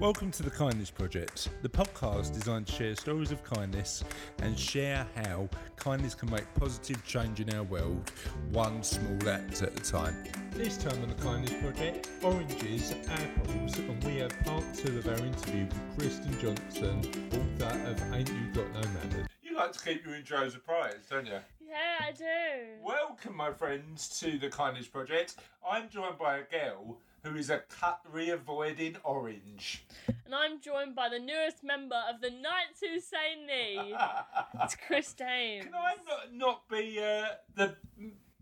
Welcome to the Kindness Project, the podcast designed to share stories of kindness and share how kindness can make positive change in our world, one small act at a time. This time on the Kindness Project, oranges, apples, and we have part two of our interview with Kristen Johnson, author of Ain't You Got No Manners. You like to keep your intros surprised, don't you? Yeah, I do. Welcome, my friends, to the Kindness Project. I'm joined by a girl who is a cutlery avoiding orange. And I'm joined by the newest member of the Knights Who Say Ni. it's Chris Daems. Can I not, not be uh, the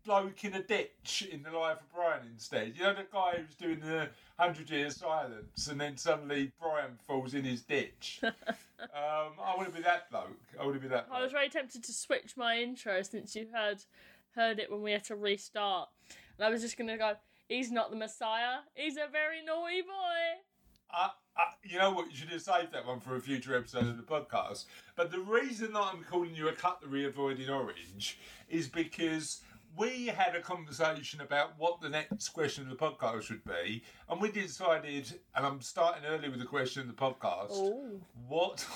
bloke in a ditch in the life of Brian instead? You know, the guy who's doing the 100 years silence and then suddenly Brian falls in his ditch. um, I want to be that bloke. I want to be that bloke. I was very tempted to switch my intro since you heard heard it when we had to restart. And I was just going to go, he's not the Messiah. He's a very naughty boy. Uh, uh, you know what? You should have saved that one for a future episode of the podcast. But the reason that I'm calling you a cutlery avoiding orange is because we had a conversation about what the next question of the podcast should be, and we decided, and I'm starting early with the question of the podcast. Oh. What?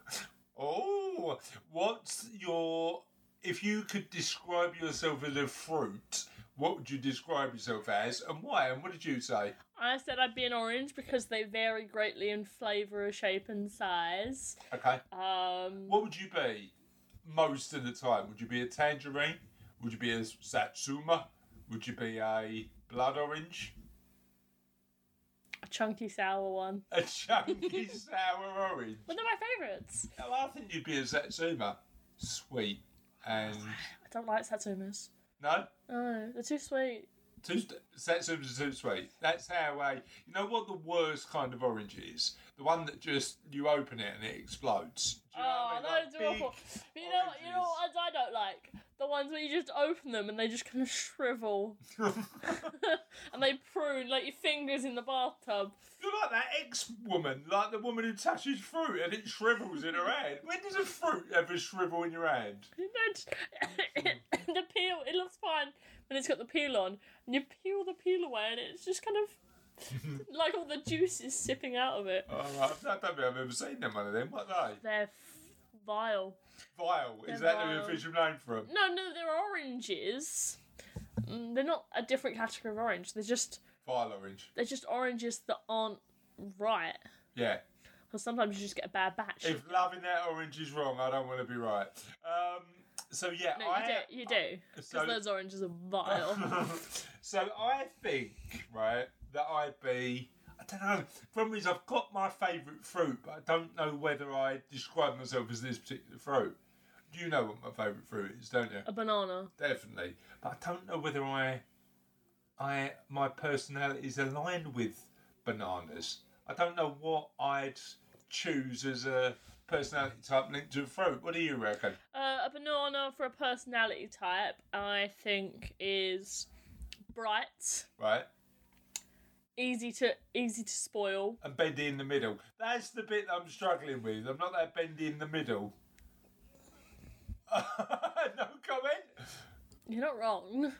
oh, what's your? If you could describe yourself as a fruit, what would you describe yourself as, and why? And what did you say? I said I'd be an orange because they vary greatly in flavour, shape, and size. Okay. Um, What would you be most of the time? Would you be a tangerine? Would you be a satsuma? Would you be a blood orange? a chunky sour one. A chunky sour orange? But they're my favourites. Oh, I think you'd be a satsuma. Sweet. And. I don't like satsumas. No? Oh, they're too sweet. Too, are too sweet. That's how a. You know what the worst kind of orange is? The one that just. You open it and it explodes. Do you know Oh, what I oh, mean? those Like are awful. But you know, you know what ones I don't like? The ones where you just open them and they just kind of shrivel. and they prune like your fingers in the bathtub. You're like that ex-woman, like the woman who touches fruit and it shrivels in her hand. When does a fruit ever shrivel in your hand? You know, just- the peel, it looks fine when it's got the peel on. And you peel the peel away and it's just kind of like all the juice is sipping out of it. Oh, I don't think I've ever seen them one of them. What are they? They're f- vile. Vile. Is They're that the official name for them? No, no, they're oranges. Mm, They're not a different category of orange. They're just Vile orange. they're just oranges that aren't right. Yeah. Because sometimes you just get a bad batch. If loving that orange is wrong, I don't want to be right. Um, so yeah, no, you I. do. You do. Uh, because so- those oranges are vile. so I think, right, that I'd be. I don't know. Problem is, I've got my favourite fruit, but I don't know whether I describe myself as this particular fruit. Do you know what my favourite fruit is, don't you? a banana. Definitely. But I don't know whether I, I my personality is aligned with bananas. I don't know what I'd choose as a personality type linked to a fruit. What do you reckon? Uh, a banana for a personality type, I think, is bright, Right? easy to easy to spoil. and bendy in the middle. That's the bit I'm struggling with. I'm not that bendy in the middle. no comment. You're not wrong.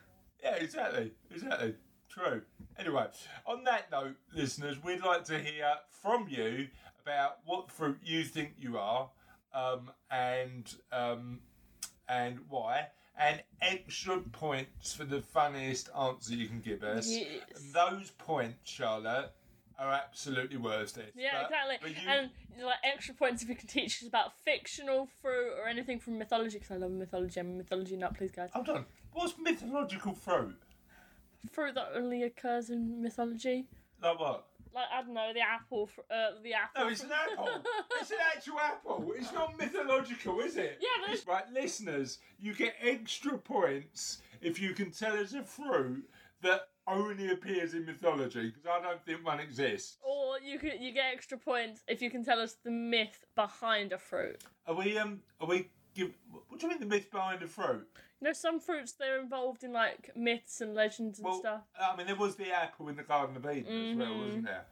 Yeah, exactly, exactly. True. Anyway, on that note, listeners, we'd like to hear from you about what fruit you think you are, um, and um, and why, and extra points for the funniest answer you can give us. Yes. Those points, Charlotte, are absolutely worth it. Yeah, But- exactly. but you- And like extra points if you can teach us about fictional fruit or anything from mythology, because I love mythology. I'm a mythology nut, please, guys. Hold on. What's mythological fruit? Fruit that only occurs in mythology. Like what? Like I don't know, the apple. fr- Uh, the apple. No, it's an apple. it's an actual apple. It's not mythological, is it? Yeah, but Right, listeners, you get extra points if you can tell us a fruit that only appears in mythology, because I don't think one exists. Or you can you get extra points if you can tell us the myth behind a fruit. Are we, um, are we, give, what do you mean the myth behind a fruit? Know, some fruits they're involved in like myths and legends and Well, stuff. I mean, there was the apple in the Garden of Eden as well, wasn't there?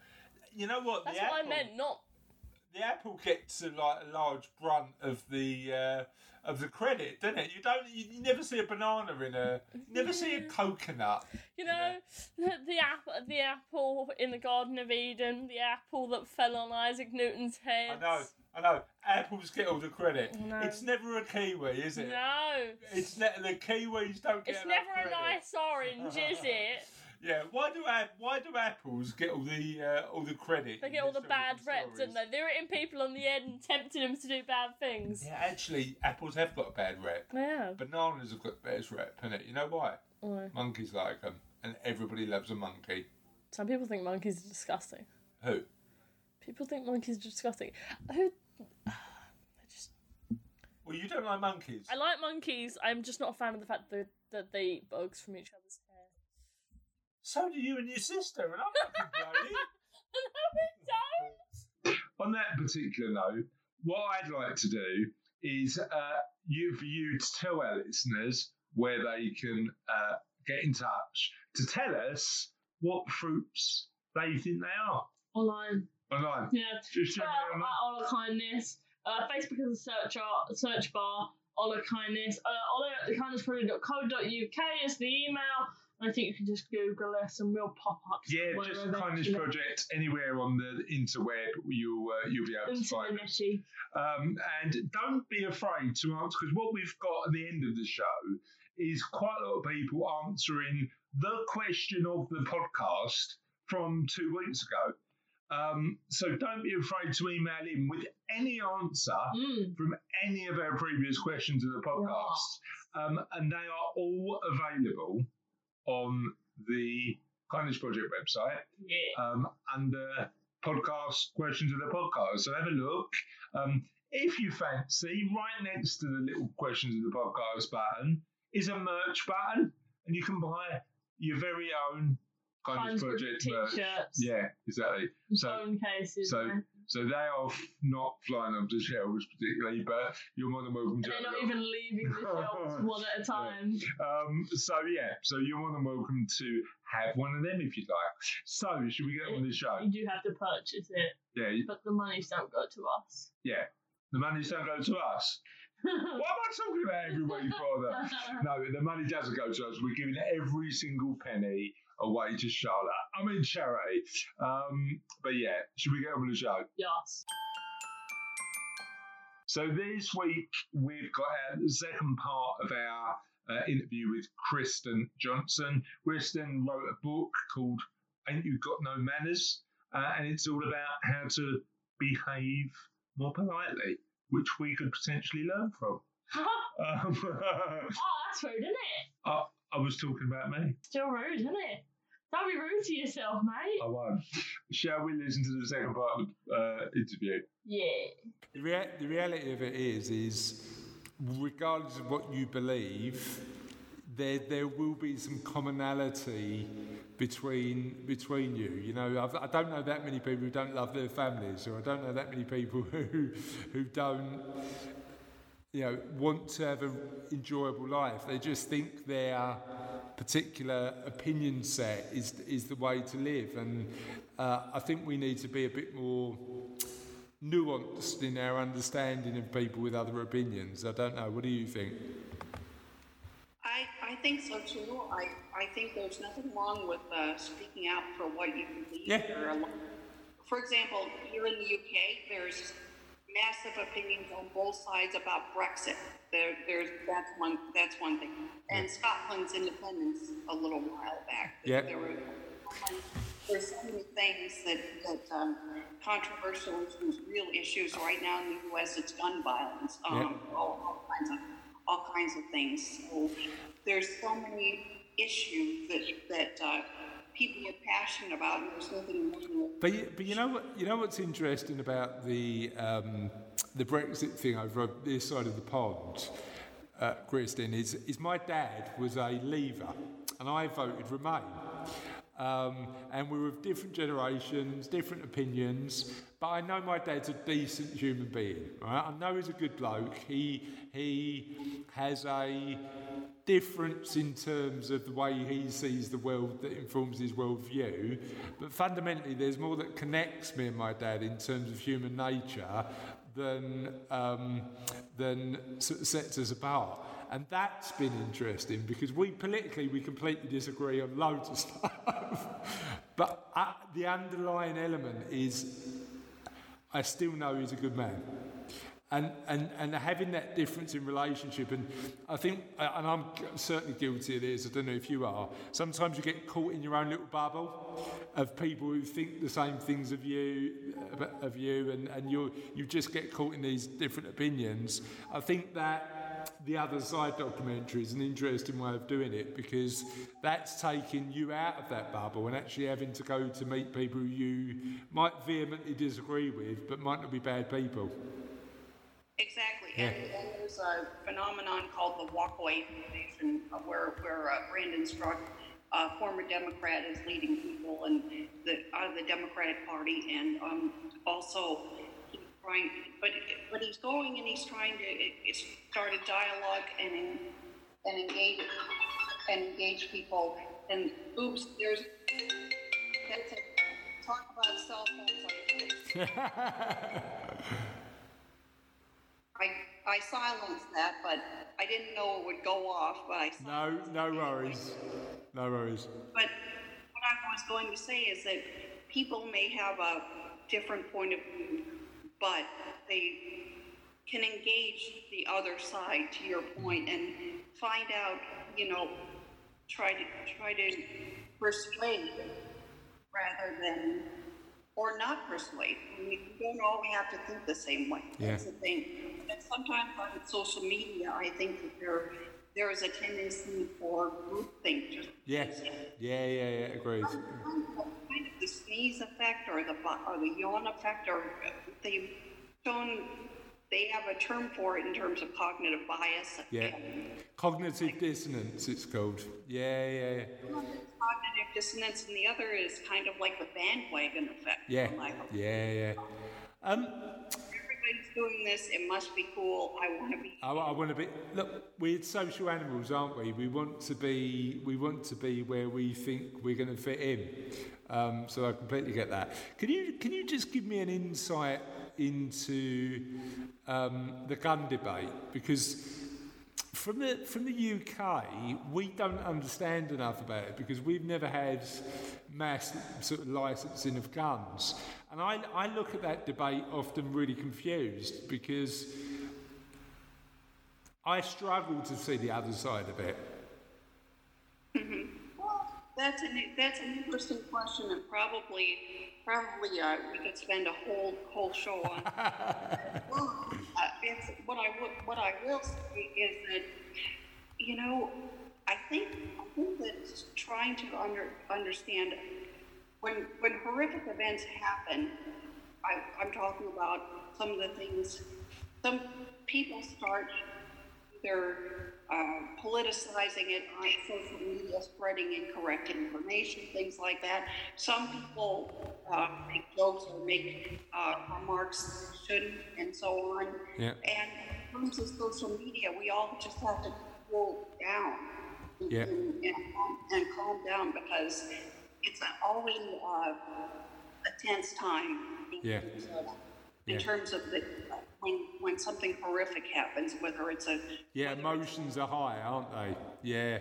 You know what? That's the what I apple- meant, not the apple gets a, like a large brunt of the uh, of the credit, doesn't it? You don't. You, you never see a banana in a. You never see a coconut. You know, the, the apple, the apple in the Garden of Eden, the apple that fell on Isaac Newton's head. I know. I know. Apples get all the credit. No. It's never a kiwi, is it? No, It's ne- the kiwis don't get it's never a nice orange, is it? Yeah. Why do Why do apples get all the uh, all the credit? They get all the bad reps, don't they? They're hitting people on the head and tempting them to do bad things. Yeah, actually, apples have got a bad rep. Yeah. Bananas have got the best rep, innit? You know why? Why? Monkeys like them, and everybody loves a monkey. Some people think monkeys are disgusting. Who? People think monkeys are disgusting. Who? I just. Well, you don't like monkeys. I like monkeys. I'm just not a fan of the fact that that they eat bugs from each other's hair. So do you and your sister, and I'm not complaining. no, we don't. on that particular note, what I'd like to do is uh, you for you to tell our listeners where they can uh, get in touch to tell us what fruits they think they are Online. online. Yeah. Just Well, generally online. at Honor Kindness. Uh, Facebook is a search art, search bar. Honor Kindness. Uh, honorkindnessproject.co.uk is the email. I think you can just Google us and we'll pop up. Yeah, just the kindness project anywhere on the interweb you'll uh, you'll be able to find us. Um, and don't be afraid to answer because what we've got at the end of the show is quite a lot of people answering the question of the podcast from two weeks ago. Um, so don't be afraid to email in with any answer Mm. from any of our previous questions of the podcast. Um, and they are all available on the Kindness Project website Yeah. um, under podcast questions of the podcast. So have a look. Um, if you fancy, right next to the little questions of the podcast button is a merch button, and you can buy your very own Kindness of Project. Yeah, exactly. So, phone cases. so- so they are not flying onto shelves particularly, but you're more than welcome to. They're not even leaving the shelves one at a time. Um, so yeah, so you're more than welcome to have one of them if you'd like. So should we get on the show? You do have to purchase it, Yeah, but the monies don't go to us. yeah. The money don't go to us. What am I talking about every week, Father? No, the money doesn't go to us. We're giving every single penny away to Charlotte. I mean charity. Um, but yeah, should we get on with the show? yes. So this week we've got our second part of our uh, interview with Kristen Johnson. Kristen wrote a book called "Ain't You Got No Manners," uh, and it's all about how to behave more politely, which we could potentially learn from. Um, oh, that's rude, isn't it? I, I was talking about me. Still rude, isn't it? Don't be rude to yourself, mate. I won't. Shall we listen to the second part of the uh, interview? Yeah. The, rea- the reality of it is, is regardless of what you believe, there there will be some commonality between between you. You know, I've, I don't know that many people who don't love their families, or I don't know that many people who who don't. You know, want to have an enjoyable life. They just think their particular opinion set is is the way to live, and uh, I think we need to be a bit more nuanced in our understanding of people with other opinions. I don't know. What do you think? I, I think so too. I, I think there's nothing wrong with uh, speaking out for what you believe. Yeah. There are a lot- For example, here in the UK, there's massive opinions on both sides about Brexit. There, there's that's one that's one thing. And Scotland's independence a little while back. Yeah. There were there's so many things that that um, controversial issues, real issues right now in the U.S. It's gun violence, um, all, all kinds of all kinds of things. So there's so many issues that that uh, people get passionate about, there's nothing. But you, but you know what you know what's interesting about the um, the Brexit thing over this side of the pond, uh, Kristen, is is my dad was a Leaver, and I voted Remain. Um, and we're of different generations, different opinions, but I know my dad's a decent human being. Right? I know he's a good bloke. He he has a difference in terms of the way he sees the world that informs his worldview, but fundamentally, there's more that connects me and my dad in terms of human nature than um, than sets us apart. And that's been interesting because we politically we completely disagree on loads of stuff, but uh, the underlying element is I still know he's a good man and, and, and having that difference in relationship. And I think, and I'm certainly guilty of this, I don't know if you are, sometimes you get caught in your own little bubble of people who think the same things of you, of you and, and you you just get caught in these different opinions. I think that the other side documentary is an interesting way of doing it because that's taking you out of that bubble and actually having to go to meet people you might vehemently disagree with but might not be bad people. Exactly. Yeah. And, and, there's a phenomenon called the walkaway foundation uh, where, where uh, Brandon Straka, a former Democrat, is leading people and the, out of the Democratic Party and um, also trying, but, but he's going and he's trying to start a dialogue and, and engage and engage people. And oops, there's that's it. Talk about cell phones. I, I silenced that, but I didn't know it would go off, but I No, no worries. No worries. But what I was going to say is that people may have a different point of view, but they can engage the other side to your point and find out, you know, try to try to persuade rather than or not persuade. I mean, you don't all have to think the same way. Yeah. That's the thing. And sometimes on social media, I think that there there is a tendency for groupthink. Just yeah. yeah, yeah, yeah, agreed. Kind of the sneeze effect or the or the yawn effect, or uh, they've shown they have a term for it in terms of cognitive bias. Yeah. Cognitive like, dissonance, it's called. Yeah, yeah, yeah. Cognitive dissonance, and the other is kind of like the bandwagon effect. Yeah. Yeah, yeah. Um, Everybody's doing this. It must be cool. I want to be. I, I want to be. Look, we're social animals, aren't we? We want to be. We want to be where we think we're going to fit in. Um, so I completely get that. Can you can you just give me an insight into um, the gun debate because from the from the UK we don't understand enough about it because we've never had mass sort of licensing of guns and I, I look at that debate often really confused because I struggle to see the other side of it. Mm-hmm. Well, that's an that's an interesting question and probably probably uh, we could spend a whole whole show on. what I would what I will say is that you know I think I think that trying to under, understand when when horrific events happen, I, I'm talking about some of the things some people start their uh, politicizing it on social media, spreading incorrect information, things like that. Some people uh, make jokes or make uh, remarks shouldn't, and so on. Yeah. And in terms of social media, we all just have to cool down and, yeah. and, and, and calm down because it's always uh, a tense time. Yeah. In yeah. terms of the when when something horrific happens, whether it's a yeah, emotions are high, aren't they? Yeah.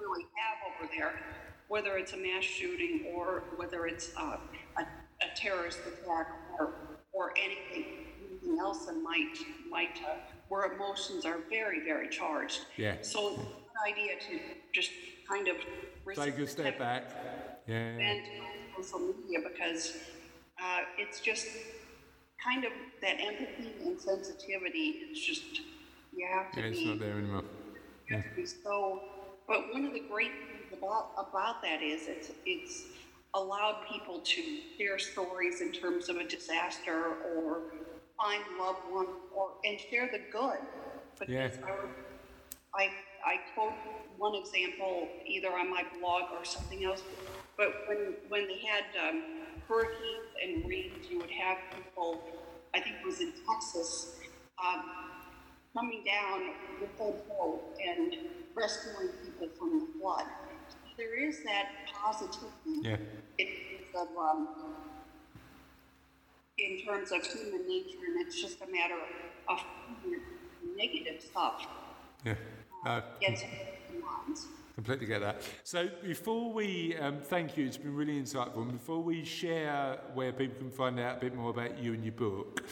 Really have over there, whether it's a mass shooting or whether it's uh, a, a terrorist attack or or anything, anything else that might might uh, where emotions are very very charged. Yeah. So it's a good idea to just kind of take a step back. Yeah. And social media because uh, it's just kind of that empathy and sensitivity. It's just you have to yeah, be. it's not there anymore. Have to be so. But one of the great things about about that is it's it's allowed people to share stories in terms of a disaster or find loved one or and share the good. Because yeah. I I quote one example either on my blog or something else. But when when they had um, hurricanes and rains, you would have people, I think it was in Texas, um, coming down with that boat and rescuing people from the flood. There is that positivity Yeah. in terms of, um, in terms of human nature, and it's just a matter of negative stuff Yeah. In minds. Completely get that. So before we um, thank you, it's been really insightful. And before we share where people can find out a bit more about you and your book,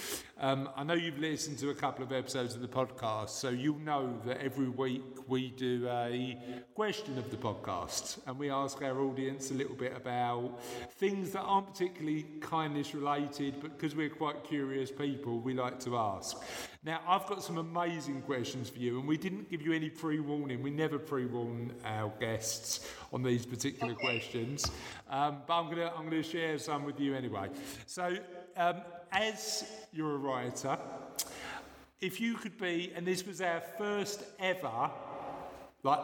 um, I know you've listened to a couple of episodes of the podcast, so you'll know that every week we do a question of the podcast, and we ask our audience a little bit about things that aren't particularly kindness related, but because we're quite curious people, we like to ask. Now, I've got some amazing questions for you, and we didn't give you any pre warning. We never pre warn our guests on these particular questions, um, but I'm going to I'm gonna share some with you anyway. So, um, as you're a writer, if you could be, and this was our first ever, like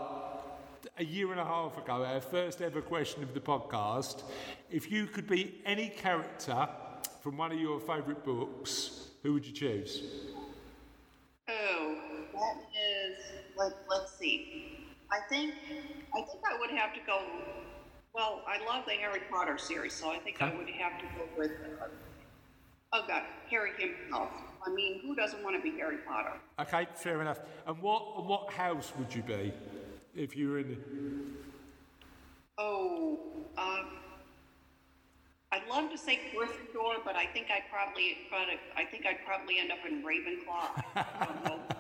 a year and a half ago, our first ever question of the podcast, if you could be any character from one of your favourite books, who would you choose? Oh, that is. Let, let's see. I think I think I would have to go. Well, I love the Harry Potter series, so I think I would have to go with. Uh, oh God, Harry himself. I mean, who doesn't want to be Harry Potter? Okay, fair enough. And what what house would you be if you were in? Oh, um, I'd love to say Gryffindor, but I think I'd probably, probably I think I'd probably end up in Ravenclaw.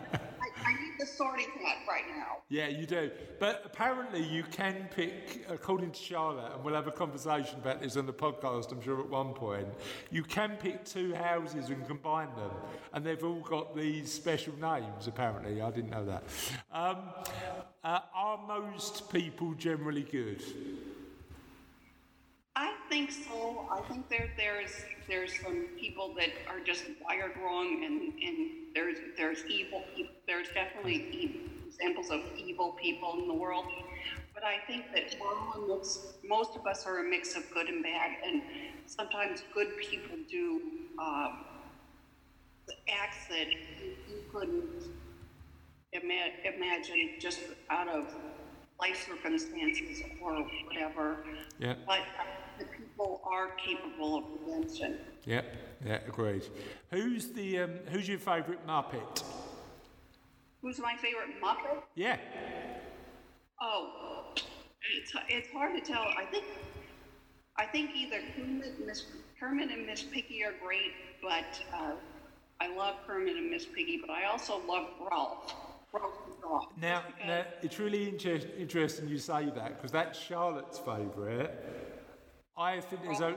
the sorting hat right now. Yeah, you do. But apparently, you can pick, according to Charlotte, and we'll have a conversation about this on the podcast, I'm sure, at one point. You can pick two houses and combine them, and they've all got these special names, apparently. I didn't know that. Um, uh, are most people generally good? I think so. I think there there's there's some people that are just wired wrong, and and there's there's evil. There's definitely examples of evil people in the world. But I think that we're all a mix, most of us are a mix of good and bad, and sometimes good people do um, acts that you couldn't ima- imagine just out of life circumstances or whatever. Yeah. But people are capable of redemption. Yeah, yeah, agreed. Who's the um, who's your favourite Muppet? Who's my favorite Muppet? Yeah, Oh, it's, it's hard to tell. I think I think either Kermit, Miss Kermit and Miss Piggy are great, but uh, I love Kermit and Miss Piggy. But I also love Ralph. Ralph. Now, now it's really inter- interesting you say that because that's Charlotte's favourite. I think there's a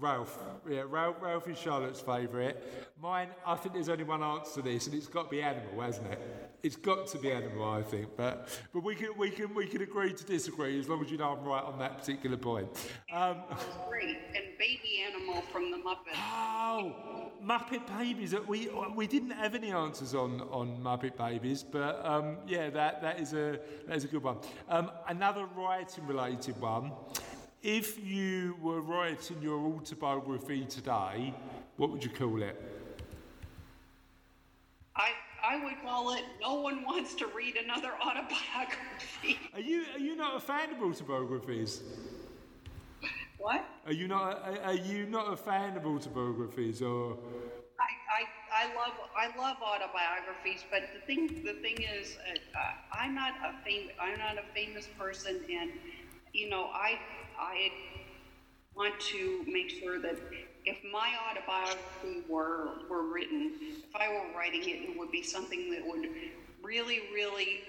Ralph. Yeah, Ralph, Ralph is Charlotte's favourite. Mine, I think there's only one answer to this, and it's got to be animal, hasn't it? It's got to be animal, I think. But but we can we can we can agree to disagree as long as you know I'm right on that particular point. Um, great and baby animal from the Muppets. Oh, Muppet Babies. Uh, We we didn't have any answers on, on Muppet Babies, but um, yeah, that, that is a that is a good one. Um, another writing related one. If you were writing your autobiography today, what would you call it? I I would call it "No one wants to read another autobiography." Are you are you not a fan of autobiographies? what? Are you not are, are you not a fan of autobiographies or? I, I, I love I love autobiographies, but the thing the thing is, uh, uh, I'm not a fam- I'm not a famous person, and you know I I want to make sure that if my autobiography were were written, if I were writing it, it would be something that would really really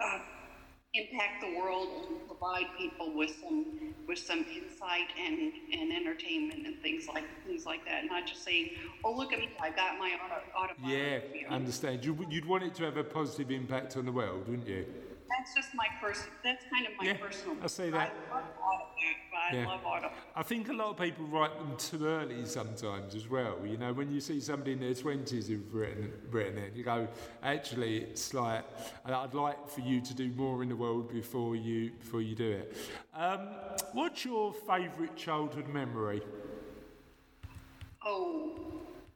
uh, impact the world and provide people with some with some insight and, and entertainment and things like things like that. Not just saying, "Oh, look at me, I got my auto, Yeah, autobiography." understand. You, you'd want it to have a positive impact on the world, wouldn't you? That's just my person. That's kind of my Yeah, personal. I see that. I love autobiography. I Yeah. love. I think a lot of people write them too early sometimes as well. You know, when you see somebody in their twenties who've written written it, you go, actually, it's like I'd like for you to do more in the world before you before you do it. Um, what's your favourite childhood memory? Oh,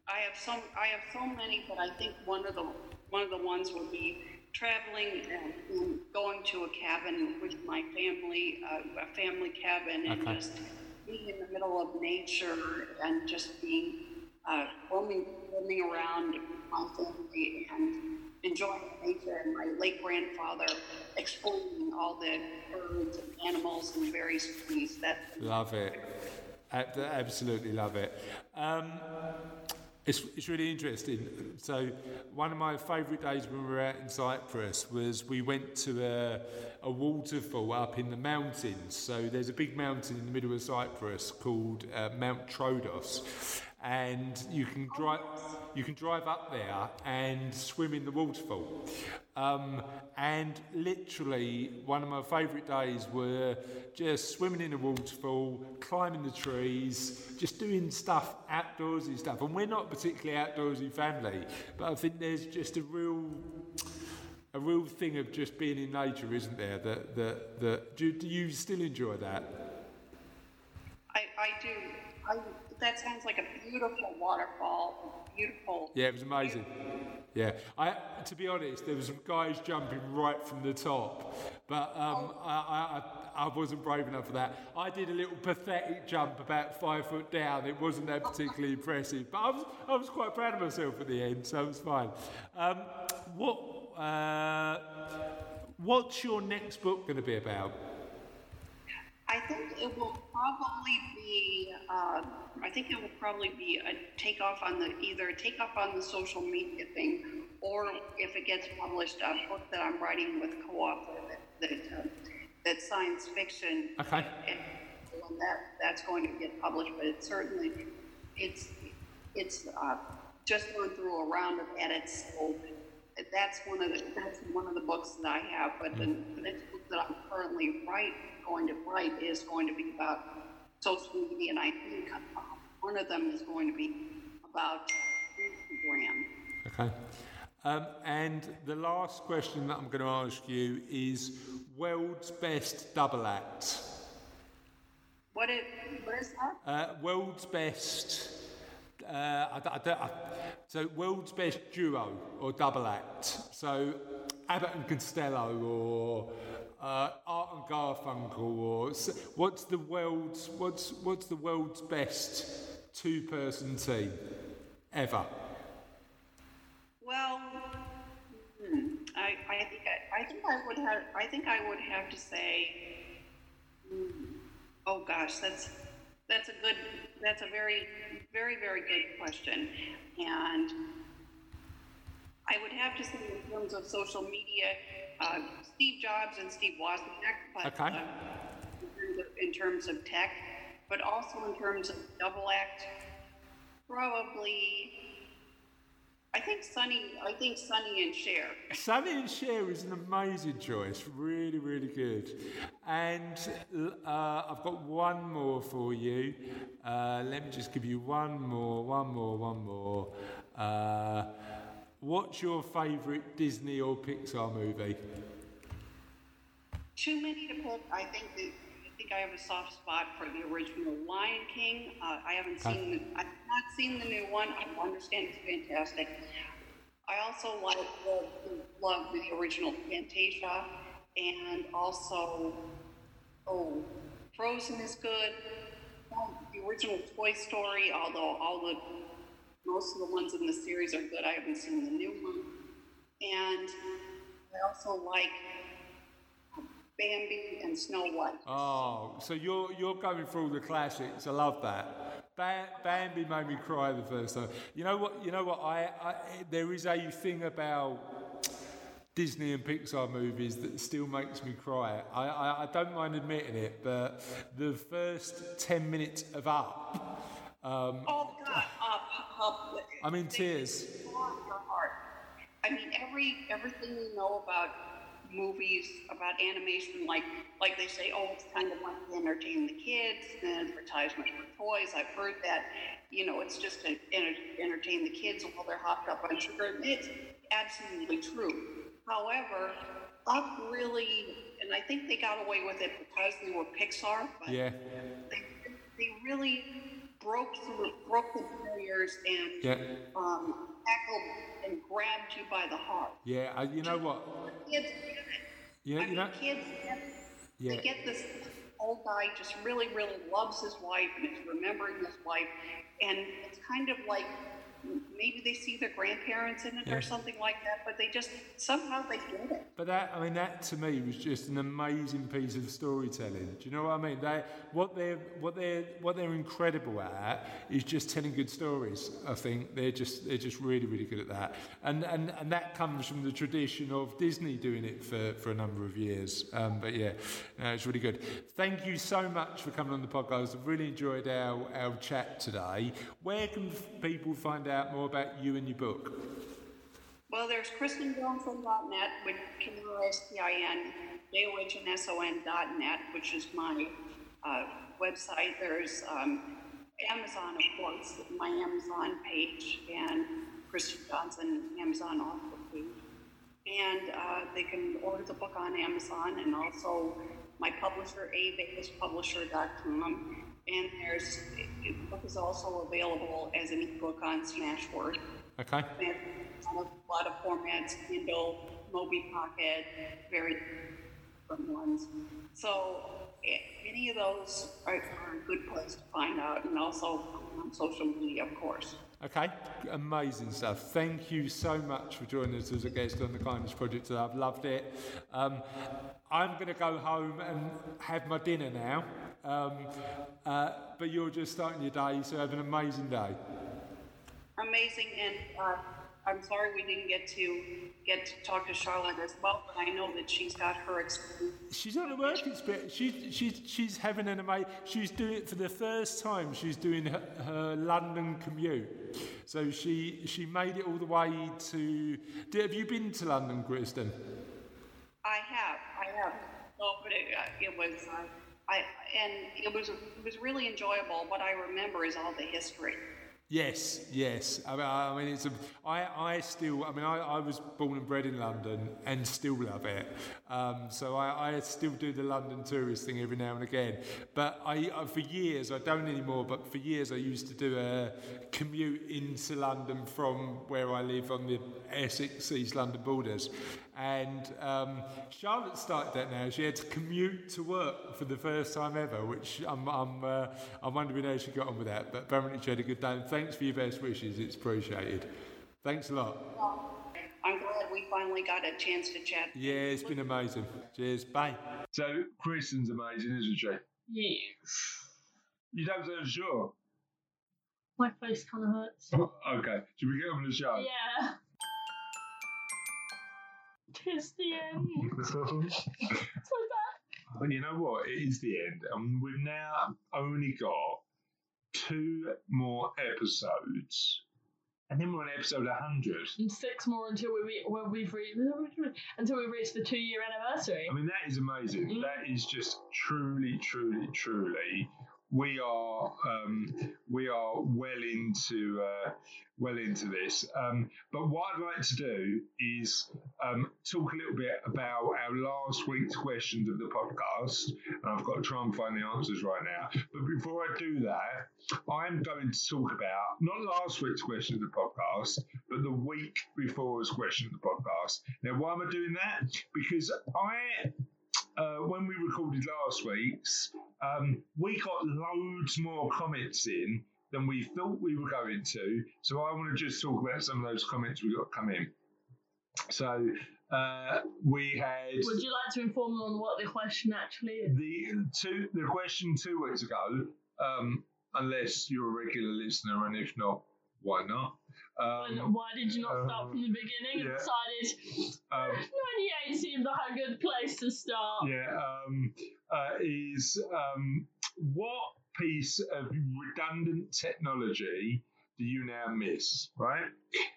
I have some. I have so many, but I think one of the one of the ones would be traveling and, going to a cabin with my family, uh, a family cabin, and Okay. just being in the middle of nature and just being uh, roaming, roaming around with my family and enjoying nature. And my late grandfather explaining all the birds and animals and various trees. That Love it. Ab- Absolutely love it. Um, it's, it's really interesting. So, one of my favourite days when we were out in Cyprus was we went to a, a waterfall up in the mountains. So, there's a big mountain in the middle of Cyprus called uh, Mount Troodos. And you can drive, you can drive up there and swim in the waterfall. Um, and literally, one of my favourite days were just swimming in the waterfall, climbing the trees, just doing stuff, outdoorsy stuff. And we're not particularly outdoorsy family, but I think there's just a real, a real thing of just being in nature, isn't there? That that that do, do you still enjoy that? I, I do. I, that sounds like a beautiful waterfall. Beautiful. Yeah, it was amazing. Yeah, I to be honest, there was some guys jumping right from the top, but um, I, I I wasn't brave enough for that. I did a little pathetic jump about five foot down. It wasn't that particularly impressive, but I was I was quite proud of myself at the end, so it was fine. Um, what uh, what's your next book going to be about? I think it will probably be. Uh, I think it will probably be a takeoff on the either takeoff on the social media thing, or if it gets published, a book that I'm writing with co-author that that, uh, that science fiction. Okay. And when that that's going to get published, but it's certainly it's it's uh, just going through a round of edits. So that's one of the that's one of the books that I have. But the, the next book that I'm currently write going to write is going to be about social media, and I think one of them is going to be about Instagram. Okay. Um, and the last question that I'm going to ask you is world's best double act. What it what is that? Uh, world's best. Uh, I, I I- so world's best duo or double act. So Abbott and Costello or uh, Garfunkel or s- what's the world's what's what's the world's best two-person team ever? Well, hmm, I, I think I, I think I would have I think I would have to say, hmm, oh gosh, that's that's a good that's a very very very good question, and I would have to say in terms of social media, uh, Steve Jobs and Steve Wozniak, but Okay. uh, in terms of- in terms of tech, but also in terms of double act, probably. I think Sonny. I think Sonny and Cher. Sonny and Cher is an amazing choice, really, really good. And uh, I've got one more for you. Uh, let me just give you one more, one more, one more. Uh, what's your favourite Disney or Pixar movie? Too many to pick. I think that I think I have a soft spot for the original Lion King. Uh, I haven't Okay. seen. The, I've not seen the new one. I understand it's fantastic. I also like love, love the original Fantasia, and also oh, Frozen is good. Um, The original Toy Story, although all the most of the ones in the series are good, I haven't seen the new one. And I also like Bambi and Snow White. Oh, so you're you're going through the classics. I love that. Ba- Bambi made me cry the first time. You know what? You know what? I, I there is a thing about Disney and Pixar movies that still makes me cry. I, I, I don't mind admitting it, but the first ten minutes of Up, um, Oh God, up, up. I'm in tears. I mean, every everything you know about movies, about animation, like like they say, oh, it's kind of like to entertain the kids, an advertisement for toys. I've heard that. You know, it's just to enter, entertain the kids while they're hopped up on sugar. And It's absolutely true. However, Up really, and I think they got away with it because they were Pixar. But Yeah, they, they really broke through, broke the barriers and Yeah. um, tackled and grabbed you by the heart. Yeah, I, you know what? Kids get it. You know, I you mean, know, kids get it. yeah. They get this old guy just really, really loves his wife and is remembering his wife, and it's kind of like maybe they see their grandparents in it Yeah. or something like that, but they just somehow they get it. But that, I mean, that to me was just an amazing piece of storytelling. Do you know what I mean? They, what they're, what they're, what they're incredible at is just telling good stories. I think they're just, they're just really, really good at that. And and, and that comes from the tradition of Disney doing it for, for a number of years. Um, but yeah, no, it's really good. Thank you so much for coming on the podcast. I've really enjoyed our, our chat today. Where can people find out more about you and your book? Well, there's KristenJohnson.net, which K-R-S-T-I-N, J-O-H-N-S-O-N dot net, which is my uh, website. There's um, Amazon, of course, my Amazon page, and Kristen Johnson Amazon author page. And uh, they can order the book on Amazon and also my publisher, avegaspublisher.com. And there's, the book is also available as an ebook on Smashword. Okay. Have a lot of formats, Kindle, Mobi Pocket, very different ones. So eh, any of those are, are a good place to find out, and also on social media, of course. Okay, amazing stuff. Thank you so much for joining us as a guest on the Kindness Project today. I've loved it. Um, I'm going to go home and have my dinner now. Um, uh, but you're just starting your day, so have an amazing day. Amazing, and uh, I'm sorry we didn't get to get to talk to Charlotte as well, but I know that she's got her experience. She's on a work experience. She's, she's, she's having an amazing. She's doing it for the first time. She's doing her, her London commute. So she she made it all the way to. Have you been to London, Kristen? I have. No, but it, uh, it was, uh, I, and it was, it was really enjoyable. What I remember is all the history. Yes, yes. I mean, I mean it's a, I, I still, I mean, I, I was born and bred in London and still love it. Um, so I, I still do the London tourist thing every now and again. But I, uh, for years, I don't anymore, but for years I used to do a commute into London from where I live on the Essex East London borders. And um, Charlotte started that now. She had to commute to work for the first time ever, which I'm, I'm, uh, I'm wondering how she got on with that. But apparently she had a good day. And thanks for your best wishes. It's appreciated. Thanks a lot. I'm glad we finally got a chance to chat. Yeah, it's been amazing. Cheers. Bye. So Kristen's amazing, isn't she? Yes. You don't sound sure. My face kind of hurts. Okay, should we get on with the show? Yeah. Tis the end. so bad. But you know what? It is the end, and we've now only got two more episodes, and then we're on episode 100. And six more until we re- well, we've re- until we reach the two year anniversary. I mean, that is amazing. Mm. That is just truly, truly, truly. We are um, we are well into uh, well into this. Um, but what I'd like to do is um, talk a little bit about our last week's questions of the podcast. And I've got to try and find the answers right now. But before I do that, I'm going to talk about not last week's question of the podcast, but the week before's question of the podcast. Now, why am I doing that? Because I uh, when we recorded last week's, um, we got loads more comments in than we thought we were going to. So I want to just talk about some of those comments we got come in. So uh, we had Would you like to inform them on what the question actually is? the two the question two weeks ago. Um, unless you're a regular listener, and if not, why not? Um, why did you not start um, from the beginning and decided um, 98 seems like a good place to start? yeah, um, uh, is um, what piece of redundant technology do you now miss, right?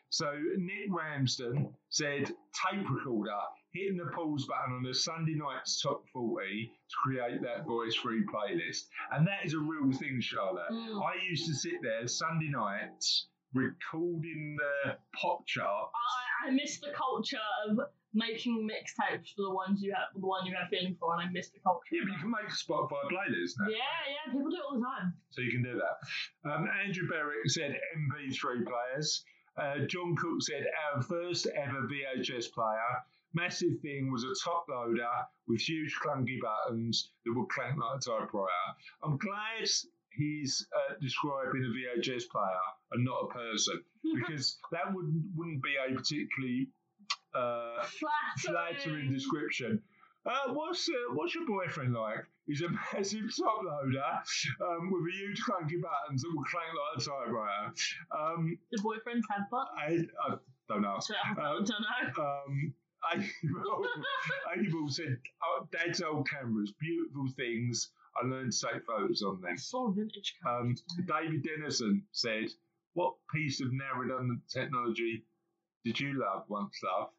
So Nick Ramsden said tape recorder, hitting the pause button on a Sunday night's top 40 to create that voice free playlist. And that is a real thing, Charlotte. Mm. I used to sit there Sunday nights recording the pop chart. I, I miss the culture of making mixtapes for the ones you have, the one you have feeling for, and I missed the culture. Yeah, but you can make a Spotify playlist now. Yeah, yeah, people do it all the time. So you can do that. Um, Andrew Berwick said MP3 players. Uh, John Cook said our first ever VHS player. Massive thing was a top loader with huge clunky buttons that would clank like a typewriter. I'm glad he's uh, describing a VHS player and not a person because that wouldn't wouldn't be a particularly uh, Flattering. flattering description. Uh, what's uh, what's your boyfriend like? He's a massive top loader um, with a huge clunky buttons that will clank like a typewriter. Um, Do boyfriends have butt? I, I don't know. I don't know. Um, Abel, Abel said, oh, Dad's old cameras, beautiful things. I learned to take photos on them. So vintage Um. David Dennison said, What piece of now redundant technology did you love once, love?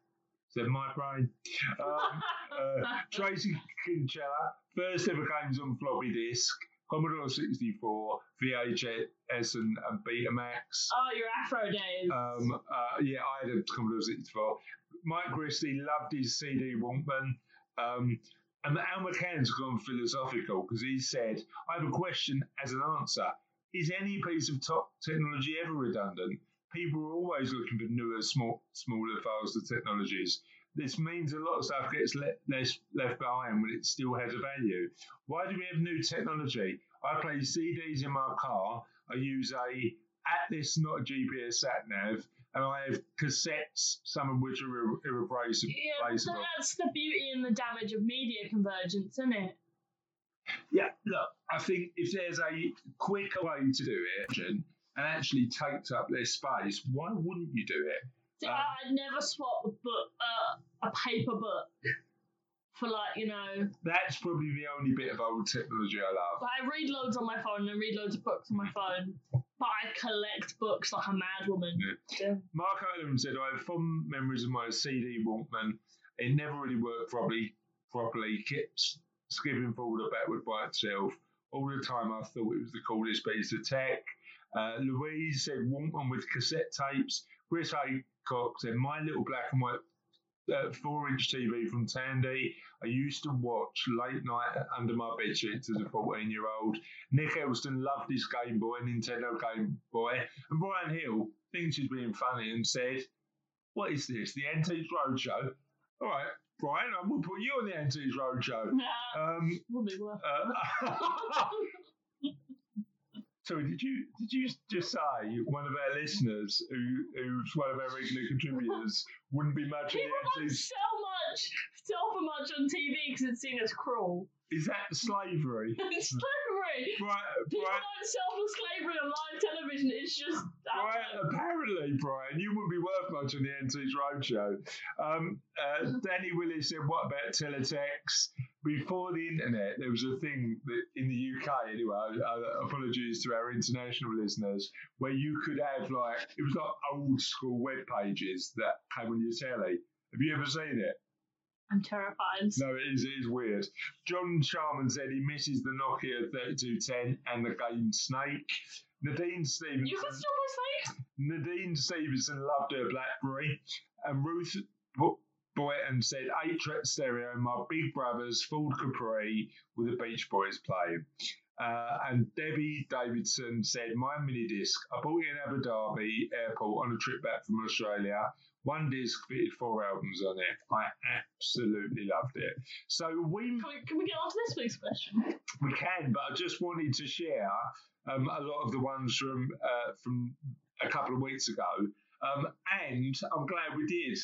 Said my brain. Um, uh, Tracy Kinchella, first ever games on floppy disk, Commodore 64, VHS and, and Betamax. oh, your Afro days. Um, uh, yeah, I had a Commodore 64. Mike Christie loved his CD Walkman. Um, and Al McCann's gone philosophical because he said, I have a question as an answer. Is any piece of top technology ever redundant? People are always looking for newer, small, smaller, faster technologies. This means a lot of stuff gets le- less left behind when it still has a value. Why do we have new technology? I play CDs in my car. I use a Atlas, not a GPS sat nav, and I have cassettes, some of which are irre- irreplaceable. yeah, but that's the beauty and the damage of media convergence, isn't it? Yeah, look, I think if there's a quicker way to do it and actually takes up less space, why wouldn't you do it? See, Um, I'd never swap a book, uh, a paper book, for like you know. That's probably the only bit of old technology I love. But I read loads on my phone and read loads of books on my phone. But I collect books like a mad woman. Yeah. Mark Olam said, I have fond memories of my CD Walkman. It never really worked properly, properly, kept skipping forward or backward by itself. All the time I thought it was the coolest piece of tech. Uh, Louise said, Walkman with cassette tapes. Chris Haycock said, My little black and white uh, four inch TV from Tandy. I used to watch late night under my bedsheets as a 14 year old. Nick Elston loved his Game Boy, Nintendo Game Boy. And Brian Hill thinks he's being funny and said, What is this? The Antiques Roadshow? All right, Brian, I will put you on the Antiques Roadshow. Nah, Um, uh, Sorry, did you did you just say one of our listeners, who who's one of our regular contributors, wouldn't be much People antiques? sell much, for much on TV because it's seen as cruel. Is that slavery? it's slavery. Brian, People Brian, don't sell for slavery on live television. It's just Brian, apparently, Brian, you wouldn't be worth much on the Antiques Roadshow. Um, uh, Danny Willis said, "What about teletext?" Before the internet, there was a thing that in the UK, anyway. Uh, apologies to our international listeners, where you could have like it was like old school web pages that came on your telly. Have you ever seen it? I'm terrified. No, it is, it is weird. John Sharman said he misses the Nokia 3210 and the game Snake. Nadine Stevenson. You can still play Snake. Nadine Stevenson loved her Blackberry, and Ruth Bo- Boyton said eight track stereo. My big brother's Ford Capri with the Beach Boys playing. Uh, and Debbie Davidson said, My mini disc. I bought it in Abu Dhabi airport on a trip back from Australia. One disc fitted four albums on it. I absolutely loved it. So we Can we, can we get on to this week's question? we can, but I just wanted to share um, a lot of the ones from uh, from a couple of weeks ago, um, and I'm glad we did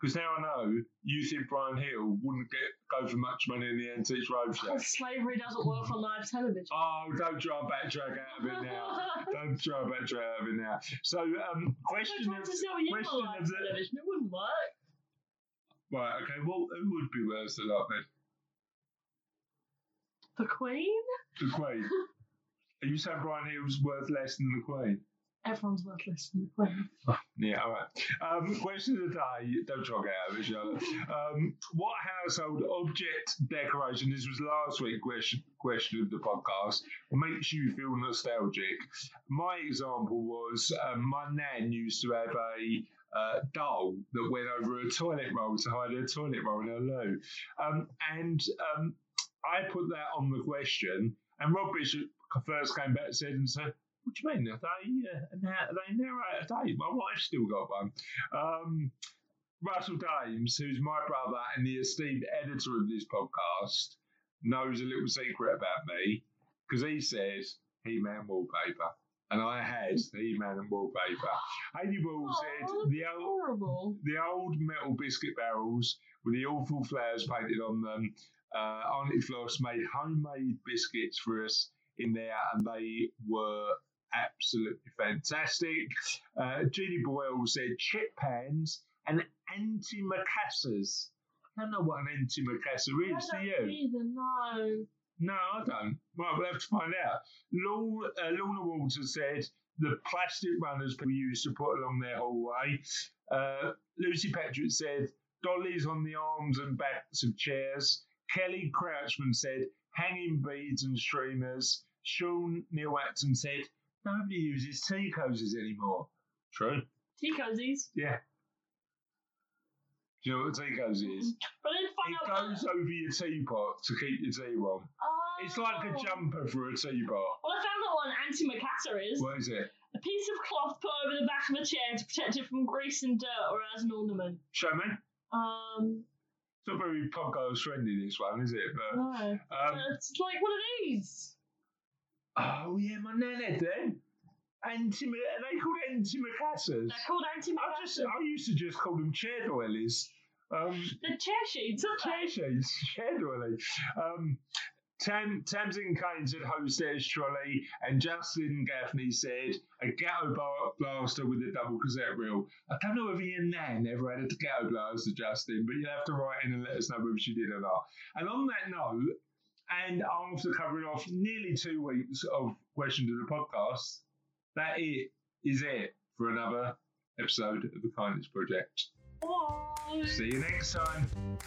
because now I know you think Brian Hill wouldn't get go for much money in the Antiques Roadshow. Slavery doesn't work on live television. Oh, don't try and backtrack out of it now. Don't try and backtrack out of it now. So, um, question of, to sell you question of the, television. It wouldn't work. right, okay, well, who would be worth a lot then? The Queen? The Queen. Are you saying Brian Hill's worth less than the Queen? Everyone's worth listening to. Yeah, all right. Um, question of the day. Don't try to get out of it, Charlotte. Um, what household object decoration, this was last week's question, question of the podcast, makes you feel nostalgic? My example was um, my nan used to have a uh, doll that went over a toilet roll to hide her toilet roll in her loo. Um, and um, I put that on the question, and Rob Bishop first came back and said, and said, what do you mean? Are they, uh, now, they narrate a day? My wife's still got one. Um, Russell Daems, who's my brother and the esteemed editor of this podcast, knows a little secret about me because he says He-Man wallpaper. And I had He-Man and wallpaper. Ball Oh, said the old, horrible. the old metal biscuit barrels with the awful flowers painted on them. Uh, Auntie Floss made homemade biscuits for us in there, and they were absolutely fantastic. Uh, Judy Boyle said chip pans and antimacassars. I don't know what an antimacassar is, do you? either, no. No, I don't. Well, we'll have to find out. Lorna, uh, Lorna Walter said the plastic runners people used to put along their hallway. Uh, Lucy Pattrick said dollies on the arms and backs of chairs. Kellie Crouchman said hanging beads and streamers. Sean Neil Watson said nobody uses tea cozies anymore. True. Tea cozies. Yeah. Do you know what a tea cozy is? But then find It out goes over your teapot to keep your tea warm. Oh. It's like a jumper for a teapot. Well, I found out what an antimacassar is. What is it? A piece of cloth put over the back of a chair to protect it from grease and dirt or as an ornament. Show me. Um, It's not very podcast friendly, this one, is it? But no. um, it's like one of these. Oh yeah, my nan had them. Anti, they called antimacassars? They're called I antimacassars. just, I used to just call them chair doilies. Um, They're chair sheets, aren't chair sheets, chair doily. Um, Tam, Tamsin Caine said hostess trolley, and Justin Gaffney said a ghetto bar- blaster with a double cassette reel. I don't know whether your nan ever had a ghetto blaster, Justin, but you'll have to write in and let us know whether she did or not. And on that note, and after covering off nearly two weeks of questions of the podcast, that it is it for another episode of the Kindness Project. Bye. See you next time.